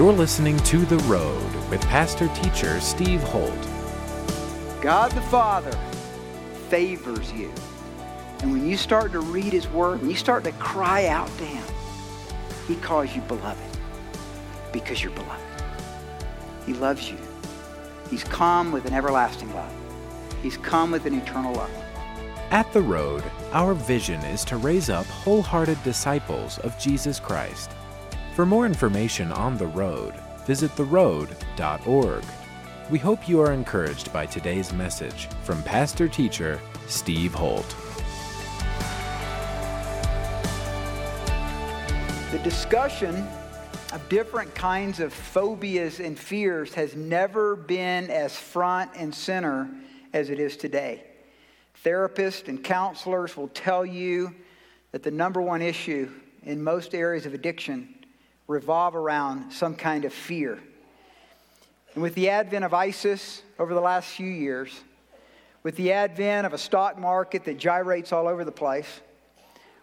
You're listening to The Road with pastor teacher Steve Holt. God the Father favors you. And when you start to read his word, when you start to cry out to him, he calls you beloved because you're beloved. He loves you. He's come with an everlasting love. He's come with an eternal love. At The Road, our vision is to raise up wholehearted disciples of Jesus Christ. For more information on The Road, visit theroad.org. We hope you are encouraged by today's message from pastor teacher Steve Holt. The discussion of different kinds of phobias and fears has never been as front and center as it is today. Therapists and counselors will tell you that the number one issue in most areas of addiction revolve around some kind of fear. And with the advent of ISIS over the last few years, with the advent of a stock market that gyrates all over the place,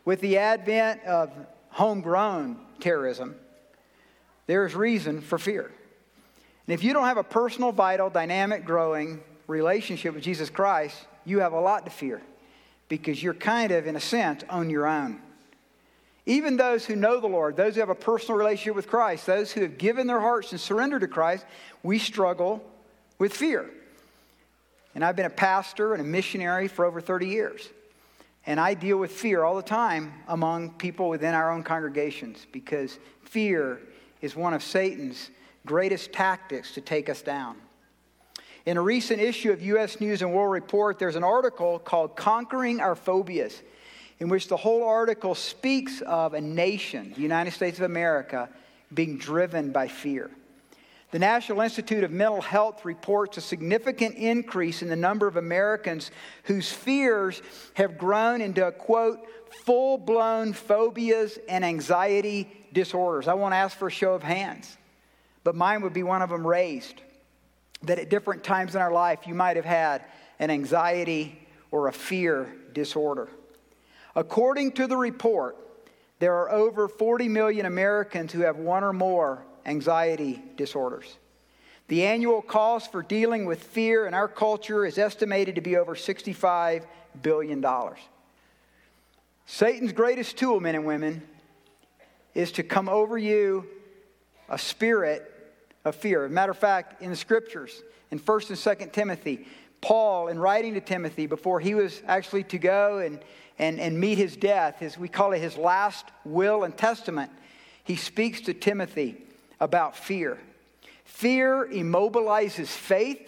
with the advent of homegrown terrorism, there is reason for fear. And if you don't have a personal, vital, dynamic, growing relationship with Jesus Christ, you have a lot to fear because you're kind of, in a sense, on your own. Even those who know the Lord, those who have a personal relationship with Christ, those who have given their hearts and surrendered to Christ, we struggle with fear. And I've been a pastor and a missionary for over 30 years. And I deal with fear all the time among people within our own congregations because fear is one of Satan's greatest tactics to take us down. In a recent issue of U.S. News and World Report, there's an article called Conquering Our Phobias in which the whole article speaks of a nation, the United States of America, being driven by fear. The National Institute of Mental Health reports a significant increase in the number of Americans whose fears have grown into, quote, full blown phobias and anxiety disorders. I won't ask for a show of hands, but mine would be one of them raised. That at different times in our life, you might have had an anxiety or a fear disorder. According to the report, there are over 40 million Americans who have one or more anxiety disorders. The annual cost for dealing with fear in our culture is estimated to be over $65 billion. Satan's greatest tool, men and women, is to come over you a spirit of fear. As a matter of fact, in the scriptures, in 1st and 2nd Timothy, Paul, in writing to Timothy before he was actually to go and and, and meet his death, his, we call it his last will and testament, he speaks to Timothy about fear. Fear immobilizes faith,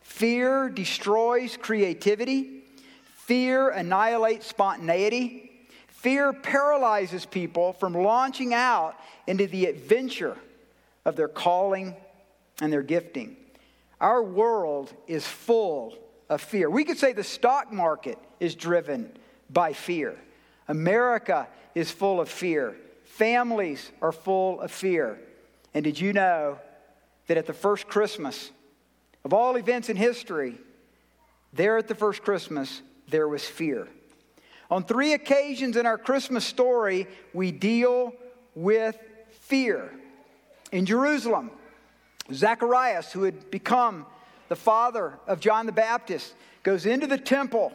fear destroys creativity, fear annihilates spontaneity, fear paralyzes people from launching out into the adventure of their calling and their gifting. Our world is full of fear. We could say the stock market is driven by fear. America is full of fear. Families are full of fear. And did you know that at the first Christmas of all events in history, there at the first Christmas, there was fear? On three occasions in our Christmas story, we deal with fear. In Jerusalem, Zacharias, who had become the father of John the Baptist, goes into the temple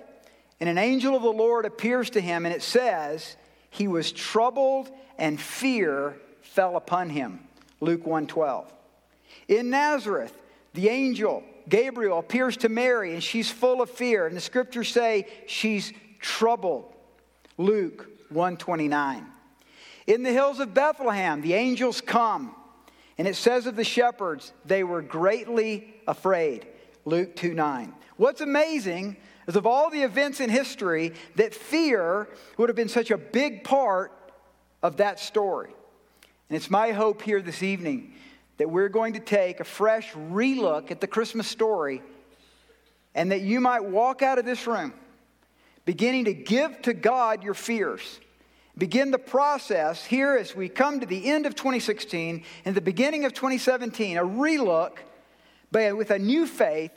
and an angel of the Lord appears to him, and it says, He was troubled and fear fell upon him. Luke 1:12. In Nazareth, the angel Gabriel appears to Mary, and she's full of fear. And the scriptures say she's troubled. Luke 129. In the hills of Bethlehem, the angels come, and it says of the shepherds, they were greatly afraid. Luke 2 9. What's amazing is of all the events in history, that fear would have been such a big part of that story. And it's my hope here this evening that we're going to take a fresh relook at the Christmas story and that you might walk out of this room beginning to give to God your fears. Begin the process here as we come to the end of 2016 and the beginning of 2017, a relook but with a new faith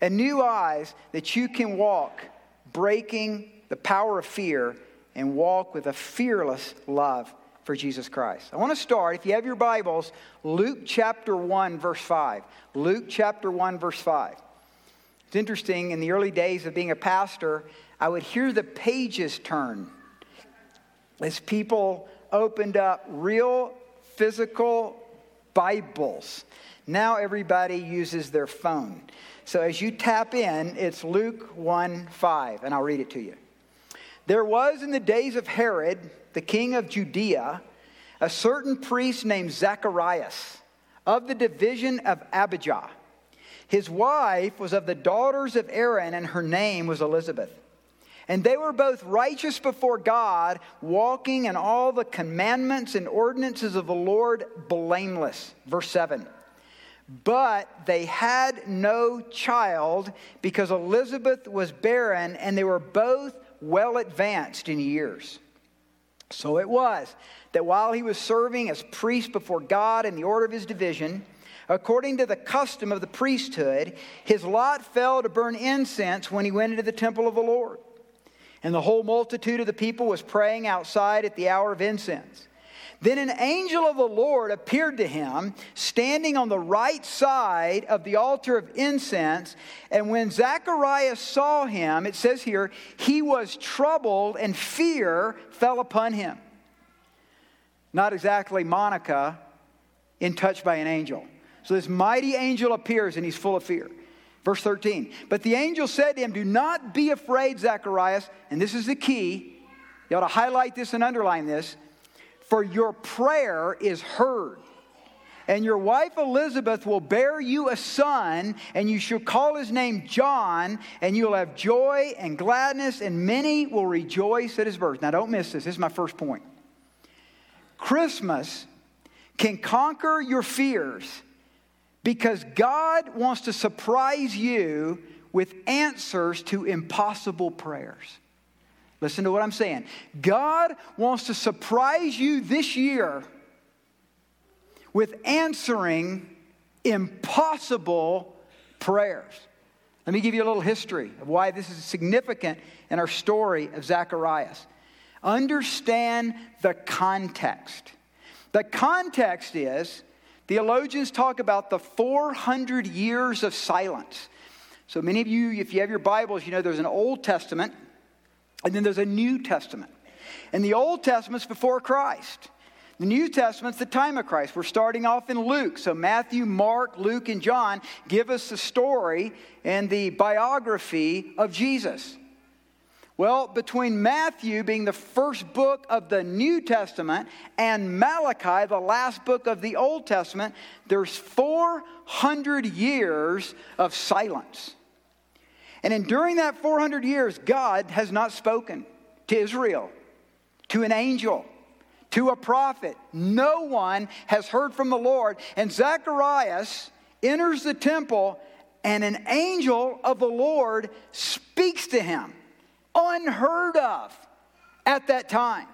and new eyes that you can walk, breaking the power of fear and walk with a fearless love for Jesus Christ. I want to start, if you have your Bibles, Luke chapter 1, verse 5. Luke chapter 1, verse 5. It's interesting, in the early days of being a pastor, I would hear the pages turn as people opened up real physical Bibles. Now everybody uses their phone. So as you tap in, it's Luke 1 5, and I'll read it to you. There was in the days of Herod, the king of Judea, a certain priest named Zacharias of the division of Abijah. His wife was of the daughters of Aaron, and her name was Elizabeth. And they were both righteous before God, walking in all the commandments and ordinances of the Lord blameless. Verse 7. But they had no child because Elizabeth was barren, and they were both well advanced in years. So it was that while he was serving as priest before God in the order of his division, according to the custom of the priesthood, his lot fell to burn incense when he went into the temple of the Lord. And the whole multitude of the people was praying outside at the hour of incense. Then an angel of the Lord appeared to him, standing on the right side of the altar of incense. And when Zacharias saw him, it says here, he was troubled and fear fell upon him. Not exactly Monica in touch by an angel. So this mighty angel appears and he's full of fear. Verse 13. But the angel said to him, Do not be afraid, Zacharias. And this is the key. You ought to highlight this and underline this for your prayer is heard. And your wife Elizabeth will bear you a son, and you shall call his name John, and you'll have joy and gladness, and many will rejoice at his birth. Now, don't miss this. This is my first point. Christmas can conquer your fears because God wants to surprise you with answers to impossible prayers. Listen to what I'm saying. God wants to surprise you this year with answering impossible prayers. Let me give you a little history of why this is significant in our story of Zacharias. Understand the context. The context is theologians talk about the 400 years of silence. So many of you, if you have your Bibles, you know there's an Old Testament and then there's a New Testament. And the Old Testament's before Christ. The New Testament's the time of Christ. We're starting off in Luke. So Matthew, Mark, Luke, and John give us the story and the biography of Jesus. Well, between Matthew being the first book of the New Testament and Malachi, the last book of the Old Testament, there's 400 years of silence. And in, during that 400 years, God has not spoken to Israel, to an angel, to a prophet. No one has heard from the Lord. And Zacharias enters the temple, and an angel of the Lord speaks to him, unheard of at that time.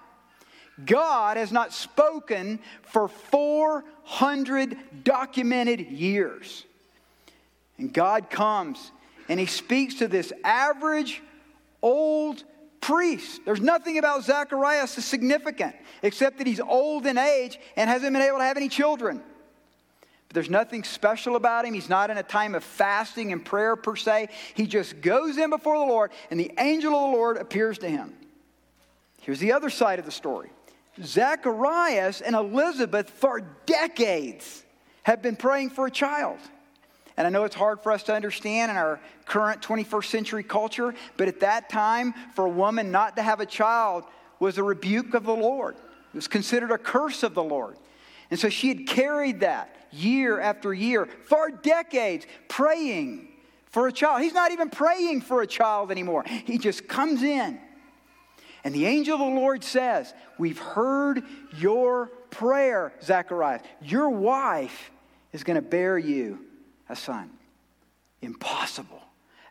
God has not spoken for 400 documented years. And God comes and he speaks to this average old priest. There's nothing about Zacharias that's significant except that he's old in age and hasn't been able to have any children. There's nothing special about him. He's not in a time of fasting and prayer per se. He just goes in before the Lord, and the angel of the Lord appears to him. Here's the other side of the story Zacharias and Elizabeth, for decades, have been praying for a child. And I know it's hard for us to understand in our current 21st century culture, but at that time, for a woman not to have a child was a rebuke of the Lord. It was considered a curse of the Lord. And so she had carried that year after year for decades, praying for a child. He's not even praying for a child anymore. He just comes in. And the angel of the Lord says, We've heard your prayer, Zacharias. Your wife is going to bear you a son. Impossible.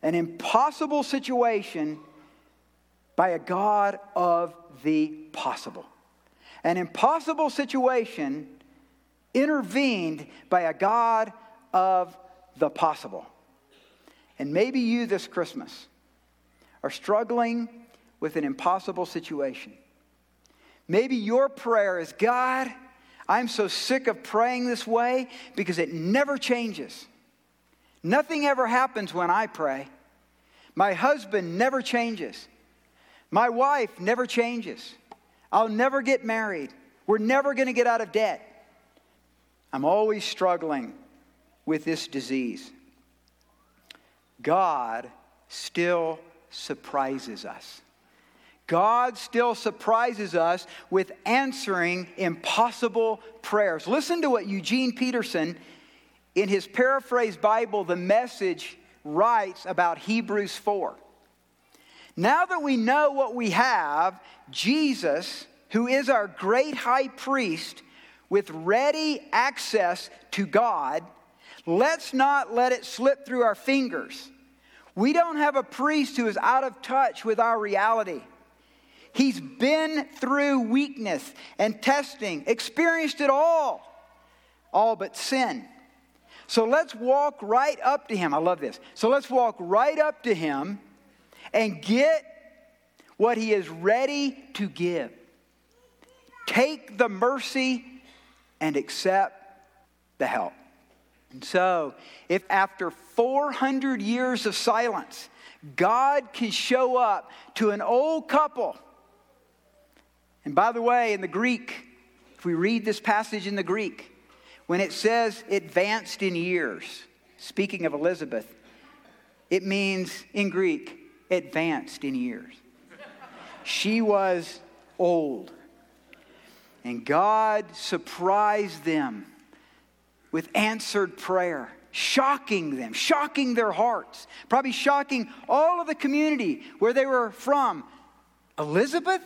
An impossible situation by a God of the possible. An impossible situation intervened by a God of the possible. And maybe you this Christmas are struggling with an impossible situation. Maybe your prayer is God, I'm so sick of praying this way because it never changes. Nothing ever happens when I pray. My husband never changes. My wife never changes. I'll never get married. We're never going to get out of debt. I'm always struggling with this disease. God still surprises us. God still surprises us with answering impossible prayers. Listen to what Eugene Peterson, in his paraphrased Bible, The Message, writes about Hebrews 4. Now that we know what we have, Jesus, who is our great high priest with ready access to God, let's not let it slip through our fingers. We don't have a priest who is out of touch with our reality. He's been through weakness and testing, experienced it all, all but sin. So let's walk right up to him. I love this. So let's walk right up to him and get what he is ready to give. Take the mercy and accept the help. And so, if after 400 years of silence, God can show up to an old couple and by the way, in the Greek, if we read this passage in the Greek, when it says advanced in years, speaking of Elizabeth, it means in Greek, advanced in years. She was old. And God surprised them with answered prayer, shocking them, shocking their hearts, probably shocking all of the community where they were from. Elizabeth?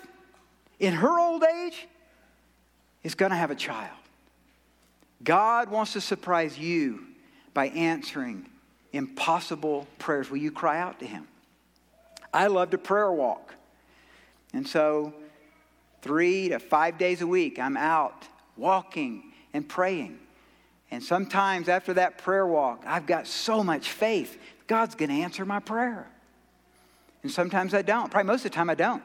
in her old age is going to have a child. God wants to surprise you by answering impossible prayers. Will you cry out to Him? I loved a prayer walk. And so, three to five days a week, I'm out walking and praying. And sometimes after that prayer walk, I've got so much faith, God's going to answer my prayer. And sometimes I don't. Probably most of the time I don't.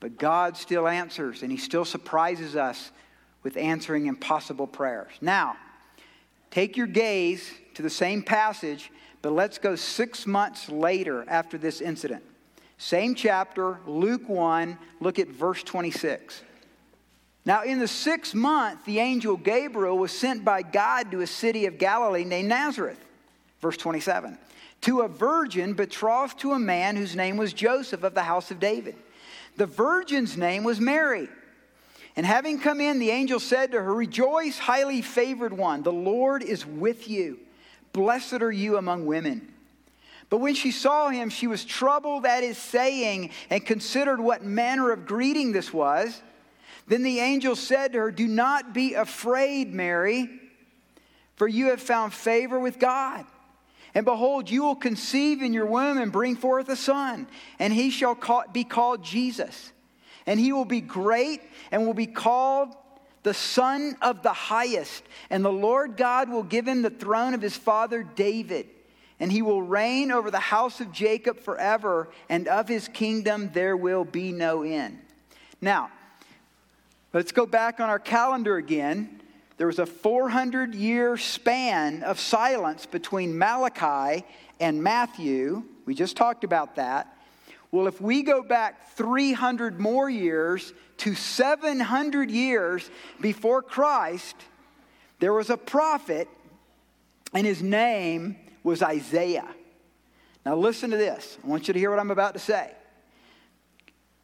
But God still answers, and He still surprises us with answering impossible prayers. Now, take your gaze to the same passage, but let's go six months later after this incident. Same chapter, Luke 1, look at verse 26. Now, in the sixth month, the angel Gabriel was sent by God to a city of Galilee named Nazareth. Verse 27. To a virgin betrothed to a man whose name was Joseph of the house of David. The virgin's name was Mary. And having come in, the angel said to her, Rejoice, highly favored one, the Lord is with you. Blessed are you among women. But when she saw him, she was troubled at his saying and considered what manner of greeting this was. Then the angel said to her, Do not be afraid, Mary, for you have found favor with God. And behold, you will conceive in your womb and bring forth a son, and he shall be called Jesus. And he will be great and will be called the Son of the Highest. And the Lord God will give him the throne of his father David. And he will reign over the house of Jacob forever, and of his kingdom there will be no end. Now, let's go back on our calendar again there was a 400 year span of silence between Malachi and Matthew. We just talked about that. Well, if we go back 300 more years to 700 years before Christ, there was a prophet, and his name was Isaiah. Now, listen to this. I want you to hear what I'm about to say.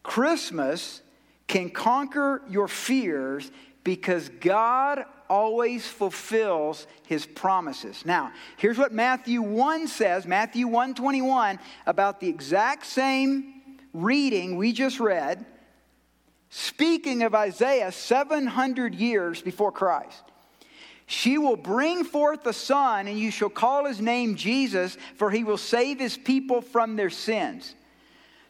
Christmas can conquer your fears because God always fulfills his promises. Now, here's what Matthew 1 says, Matthew 121 about the exact same reading we just read, speaking of Isaiah 700 years before Christ. She will bring forth a son, and you shall call his name Jesus, for he will save his people from their sins.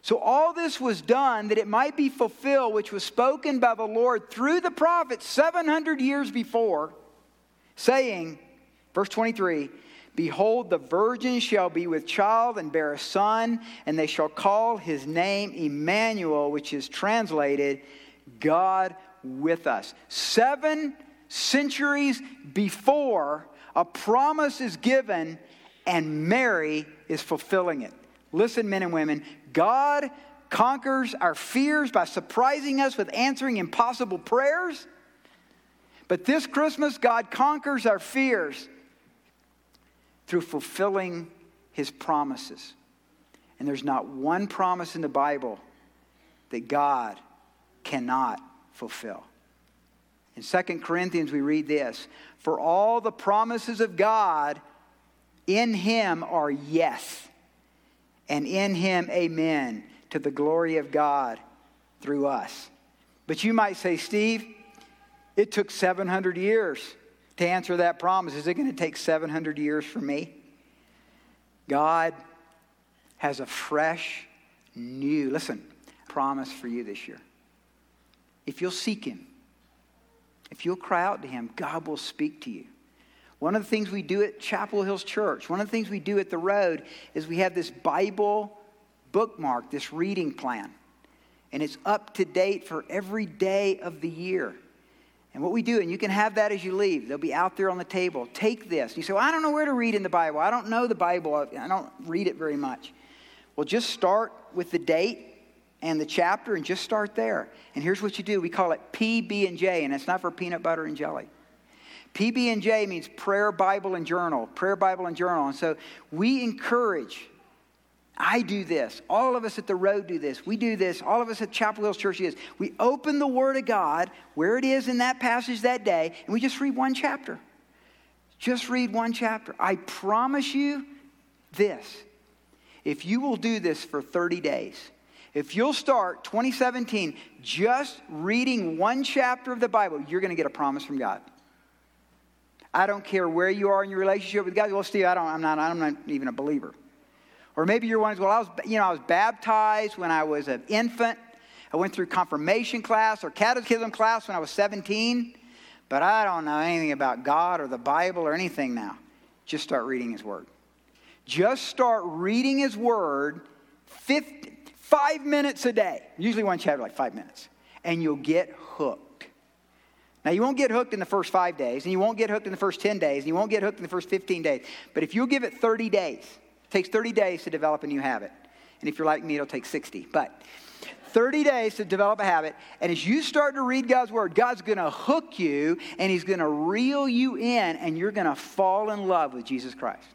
So all this was done that it might be fulfilled, which was spoken by the Lord through the prophets 700 years before, saying, verse 23, Behold, the virgin shall be with child and bear a son, and they shall call his name Emmanuel, which is translated God with us. Seven centuries before, a promise is given, and Mary is fulfilling it. Listen, men and women, God conquers our fears by surprising us with answering impossible prayers. But this Christmas, God conquers our fears through fulfilling his promises. And there's not one promise in the Bible that God cannot fulfill. In 2 Corinthians, we read this For all the promises of God in him are yes, and in him, amen, to the glory of God through us. But you might say, Steve, it took 700 years to answer that promise. Is it going to take 700 years for me? God has a fresh, new, listen, promise for you this year. If you'll seek Him, if you'll cry out to Him, God will speak to you. One of the things we do at Chapel Hills Church, one of the things we do at the road is we have this Bible bookmark, this reading plan. And it's up to date for every day of the year. And what we do, and you can have that as you leave, they'll be out there on the table. Take this. You say, well, I don't know where to read in the Bible. I don't know the Bible. I don't read it very much. Well, just start with the date and the chapter and just start there. And here's what you do we call it PB and J, and it's not for peanut butter and jelly. PB and J means prayer, Bible, and journal. Prayer, Bible, and journal. And so we encourage. I do this. All of us at the road do this. We do this. All of us at Chapel Hills Church do. We open the Word of God where it is in that passage that day, and we just read one chapter. Just read one chapter. I promise you this. If you will do this for 30 days, if you'll start 2017 just reading one chapter of the Bible, you're going to get a promise from God. I don't care where you are in your relationship with God. Well, Steve, I don't, I'm, not, I'm not even a believer. Or maybe you're one well, I was, you know, I was baptized when I was an infant. I went through confirmation class or catechism class when I was 17, but I don't know anything about God or the Bible or anything now. Just start reading His Word. Just start reading His Word 50, Five minutes a day. Usually one chapter, like five minutes. And you'll get hooked. Now, you won't get hooked in the first five days, and you won't get hooked in the first 10 days, and you won't get hooked in the first 15 days. But if you'll give it 30 days, it takes 30 days to develop a new habit. And if you're like me, it'll take 60. But 30 days to develop a habit. And as you start to read God's word, God's going to hook you and He's going to reel you in, and you're going to fall in love with Jesus Christ.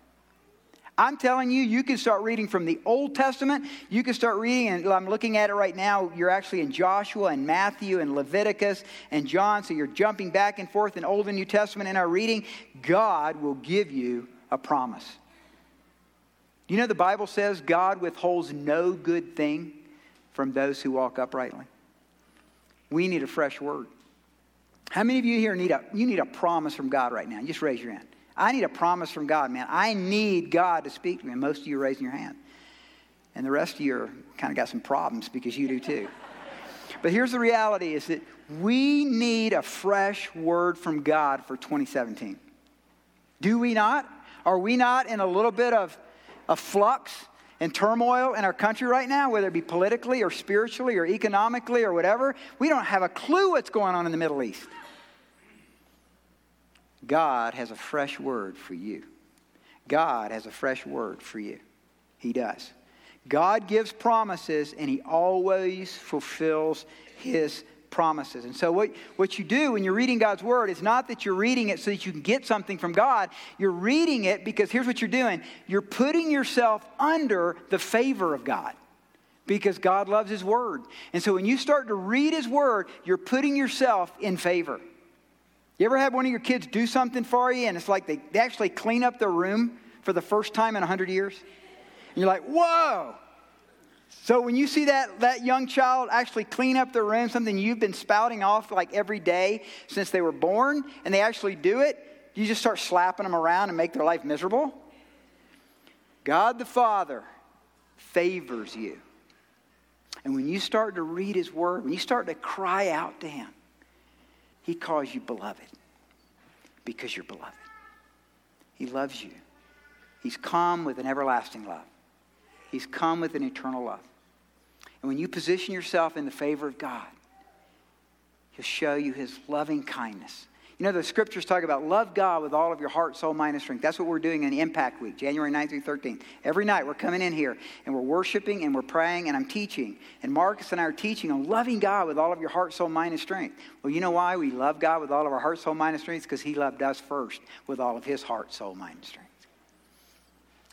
I'm telling you, you can start reading from the Old Testament. You can start reading, and I'm looking at it right now. You're actually in Joshua and Matthew and Leviticus and John. So you're jumping back and forth in Old and New Testament in our reading. God will give you a promise. You know, the Bible says God withholds no good thing from those who walk uprightly. We need a fresh word. How many of you here need a, you need a promise from God right now? Just raise your hand. I need a promise from God, man. I need God to speak to me. And most of you are raising your hand. And the rest of you are kind of got some problems because you do too. but here's the reality is that we need a fresh word from God for 2017. Do we not? Are we not in a little bit of, of flux and turmoil in our country right now, whether it be politically or spiritually or economically or whatever? We don't have a clue what's going on in the Middle East. God has a fresh word for you. God has a fresh word for you. He does. God gives promises and He always fulfills His promises. And so, what, what you do when you're reading God's Word is not that you're reading it so that you can get something from God. You're reading it because here's what you're doing you're putting yourself under the favor of God because God loves His Word. And so, when you start to read His Word, you're putting yourself in favor. You ever had one of your kids do something for you and it's like they, they actually clean up their room for the first time in 100 years? And you're like, whoa. So when you see that, that young child actually clean up their room, something you've been spouting off like every day since they were born, and they actually do it, you just start slapping them around and make their life miserable? God the Father favors you. And when you start to read His Word, when you start to cry out to Him, he calls you beloved because you're beloved. He loves you. He's come with an everlasting love. He's come with an eternal love. And when you position yourself in the favor of God, He'll show you his loving kindness. You know, the scriptures talk about love God with all of your heart, soul, mind, and strength. That's what we're doing in Impact Week, January 9th through 13th. Every night we're coming in here and we're worshiping and we're praying and I'm teaching. And Marcus and I are teaching on loving God with all of your heart, soul, mind, and strength. Well, you know why we love God with all of our heart, soul, mind, and strength? Because he loved us first with all of his heart, soul, mind, and strength.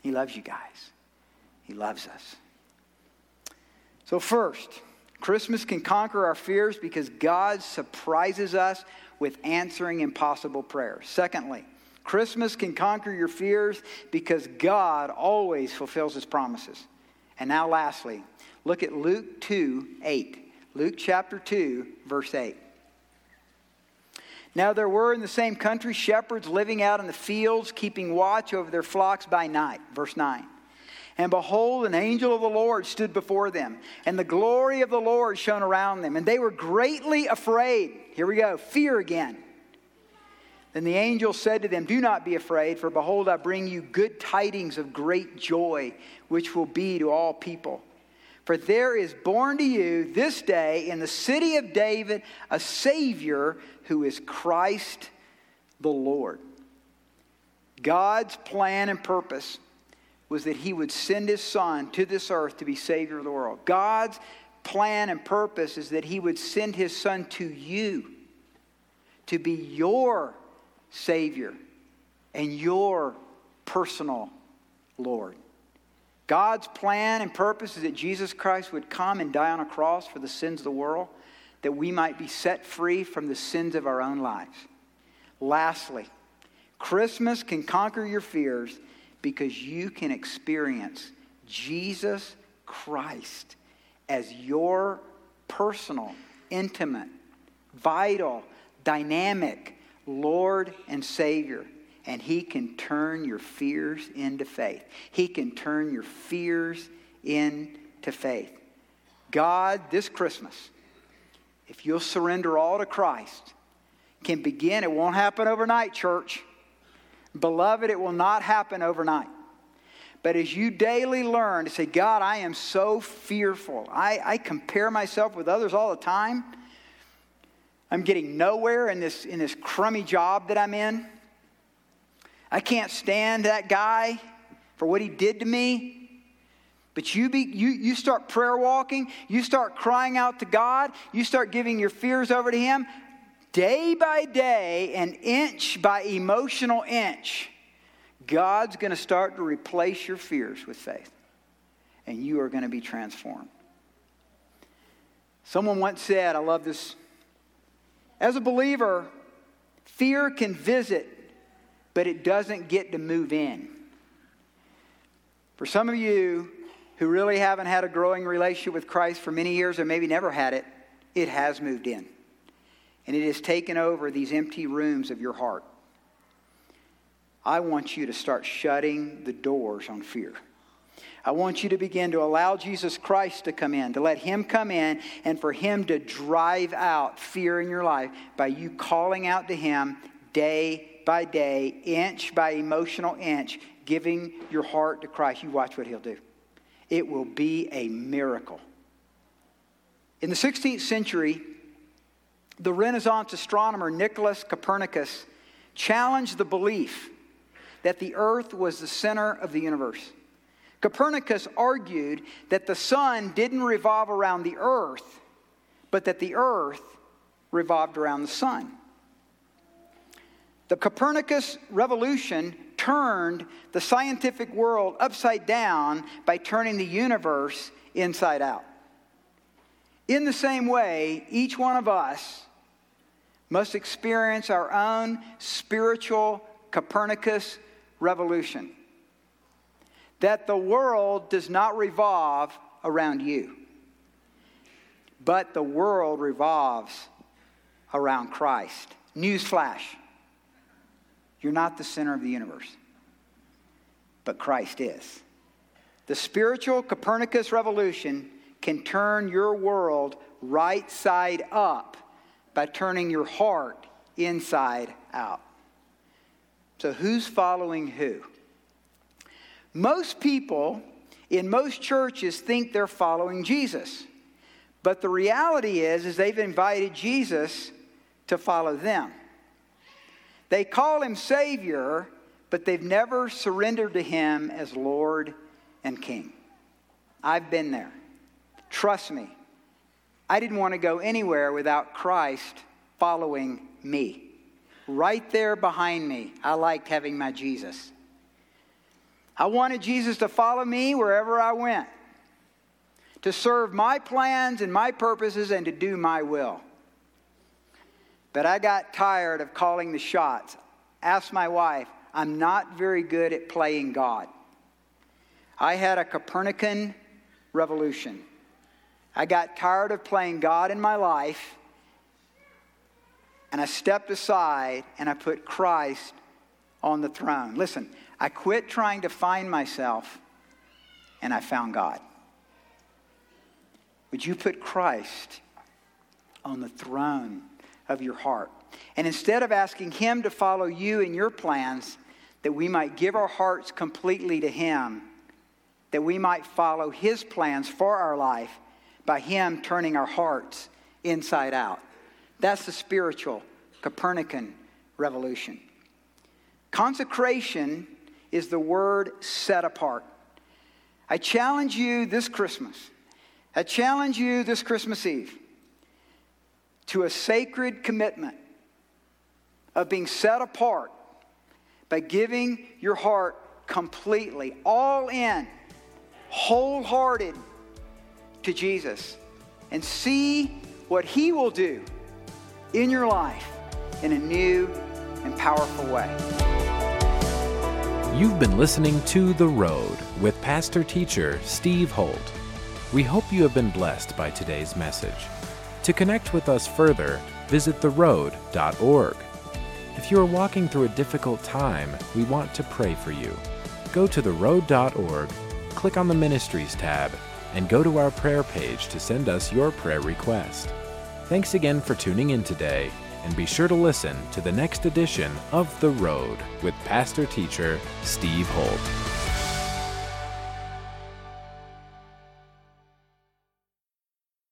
He loves you guys. He loves us. So, first, Christmas can conquer our fears because God surprises us with answering impossible prayers. Secondly, Christmas can conquer your fears because God always fulfills his promises. And now, lastly, look at Luke 2 8. Luke chapter 2, verse 8. Now there were in the same country shepherds living out in the fields, keeping watch over their flocks by night. Verse 9. And behold, an angel of the Lord stood before them, and the glory of the Lord shone around them, and they were greatly afraid. Here we go, fear again. Then the angel said to them, Do not be afraid, for behold, I bring you good tidings of great joy, which will be to all people. For there is born to you this day in the city of David a Savior who is Christ the Lord. God's plan and purpose was that he would send his son to this earth to be Savior of the world. God's plan and purpose is that he would send his son to you to be your Savior and your personal Lord. God's plan and purpose is that Jesus Christ would come and die on a cross for the sins of the world, that we might be set free from the sins of our own lives. Lastly, Christmas can conquer your fears because you can experience Jesus Christ as your personal, intimate, vital, dynamic Lord and Savior. And He can turn your fears into faith. He can turn your fears into faith. God, this Christmas, if you'll surrender all to Christ, can begin. It won't happen overnight, church. Beloved, it will not happen overnight. But as you daily learn to say, God, I am so fearful, I, I compare myself with others all the time. I'm getting nowhere in this, in this crummy job that I'm in. I can't stand that guy for what he did to me. But you, be, you, you start prayer walking, you start crying out to God, you start giving your fears over to Him day by day and inch by emotional inch, God's going to start to replace your fears with faith. And you are going to be transformed. Someone once said, I love this. As a believer, fear can visit, but it doesn't get to move in. For some of you who really haven't had a growing relationship with Christ for many years or maybe never had it, it has moved in and it has taken over these empty rooms of your heart. I want you to start shutting the doors on fear. I want you to begin to allow Jesus Christ to come in, to let Him come in, and for Him to drive out fear in your life by you calling out to Him day by day, inch by emotional inch, giving your heart to Christ. You watch what He'll do. It will be a miracle. In the 16th century, the Renaissance astronomer Nicholas Copernicus challenged the belief that the earth was the center of the universe. Copernicus argued that the sun didn't revolve around the earth, but that the earth revolved around the sun. The Copernicus revolution turned the scientific world upside down by turning the universe inside out. In the same way, each one of us must experience our own spiritual Copernicus revolution. That the world does not revolve around you, but the world revolves around Christ. Newsflash you're not the center of the universe, but Christ is. The spiritual Copernicus revolution can turn your world right side up by turning your heart inside out. So, who's following who? Most people in most churches think they're following Jesus. But the reality is is they've invited Jesus to follow them. They call him Savior, but they've never surrendered to him as Lord and King. I've been there. Trust me, I didn't want to go anywhere without Christ following me. Right there behind me, I liked having my Jesus. I wanted Jesus to follow me wherever I went, to serve my plans and my purposes and to do my will. But I got tired of calling the shots. Asked my wife, I'm not very good at playing God. I had a Copernican revolution. I got tired of playing God in my life, and I stepped aside and I put Christ on the throne. Listen, I quit trying to find myself, and I found God. Would you put Christ on the throne of your heart? And instead of asking Him to follow you in your plans, that we might give our hearts completely to Him, that we might follow His plans for our life by Him turning our hearts inside out. That's the spiritual Copernican revolution. Consecration is the word set apart. I challenge you this Christmas, I challenge you this Christmas Eve to a sacred commitment of being set apart by giving your heart completely, all in, wholehearted to Jesus and see what He will do in your life in a new and powerful way. You've been listening to The Road with pastor teacher Steve Holt. We hope you have been blessed by today's message. To connect with us further, visit theroad.org. If you are walking through a difficult time, we want to pray for you. Go to theroad.org, click on the Ministries tab, and go to our prayer page to send us your prayer request. Thanks again for tuning in today, and be sure to listen to the next edition of The Road with pastor teacher Steve Holt.